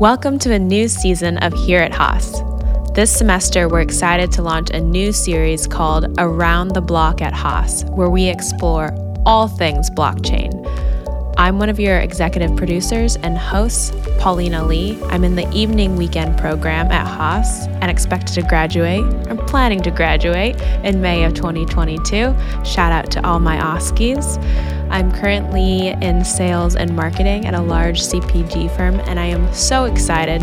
Welcome to a new season of Here at Haas. This semester, we're excited to launch a new series called Around the Block at Haas, where we explore all things blockchain. I'm one of your executive producers and hosts, Paulina Lee. I'm in the evening weekend program at Haas and expected to graduate. I'm planning to graduate in May of 2022. Shout out to all my OSCEs. I'm currently in sales and marketing at a large CPG firm, and I am so excited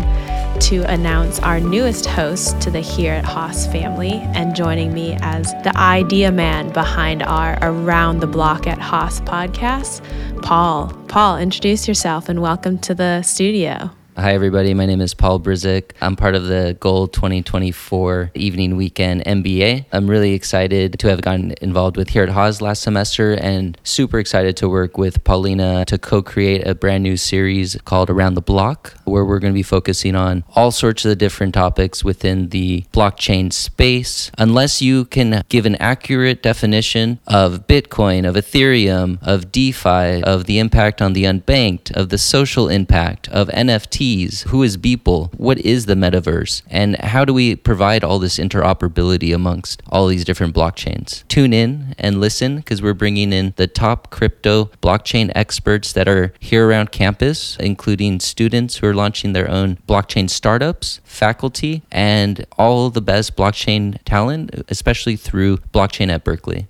to announce our newest host to the Here at Haas family and joining me as the idea man behind our Around the Block at Haas podcast, Paul. Paul, introduce yourself and welcome to the studio. Hi, everybody. My name is Paul Brzik. I'm part of the Goal 2024 Evening Weekend MBA. I'm really excited to have gotten involved with here at Haas last semester and super excited to work with Paulina to co create a brand new series called Around the Block, where we're going to be focusing on all sorts of the different topics within the blockchain space. Unless you can give an accurate definition of Bitcoin, of Ethereum, of DeFi, of the impact on the unbanked, of the social impact, of NFT who is Beeple? What is the metaverse? And how do we provide all this interoperability amongst all these different blockchains? Tune in and listen because we're bringing in the top crypto blockchain experts that are here around campus, including students who are launching their own blockchain startups, faculty, and all the best blockchain talent, especially through blockchain at Berkeley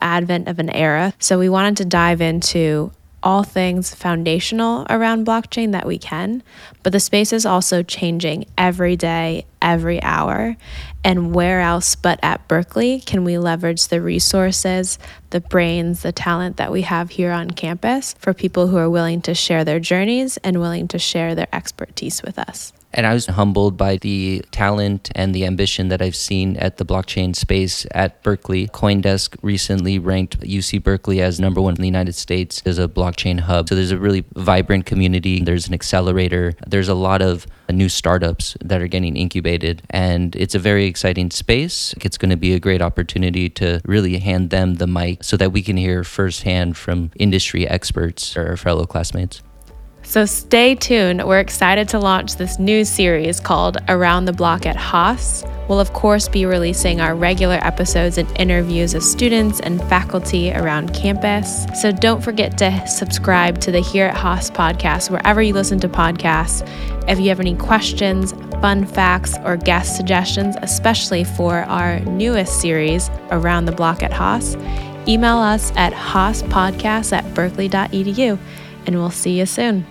advent of an era. So we wanted to dive into all things foundational around blockchain that we can, but the space is also changing every day, every hour. And where else but at Berkeley can we leverage the resources, the brains, the talent that we have here on campus for people who are willing to share their journeys and willing to share their expertise with us? And I was humbled by the talent and the ambition that I've seen at the blockchain space at Berkeley. Coindesk recently ranked UC Berkeley as number one in the United States as a blockchain hub. So there's a really vibrant community. There's an accelerator. There's a lot of new startups that are getting incubated. And it's a very exciting space. It's going to be a great opportunity to really hand them the mic so that we can hear firsthand from industry experts or fellow classmates. So stay tuned. We're excited to launch this new series called Around the Block at Haas. We'll, of course, be releasing our regular episodes and interviews of students and faculty around campus. So don't forget to subscribe to the Here at Haas podcast wherever you listen to podcasts. If you have any questions, fun facts, or guest suggestions, especially for our newest series, Around the Block at Haas, email us at haaspodcast at berkeley.edu, and we'll see you soon.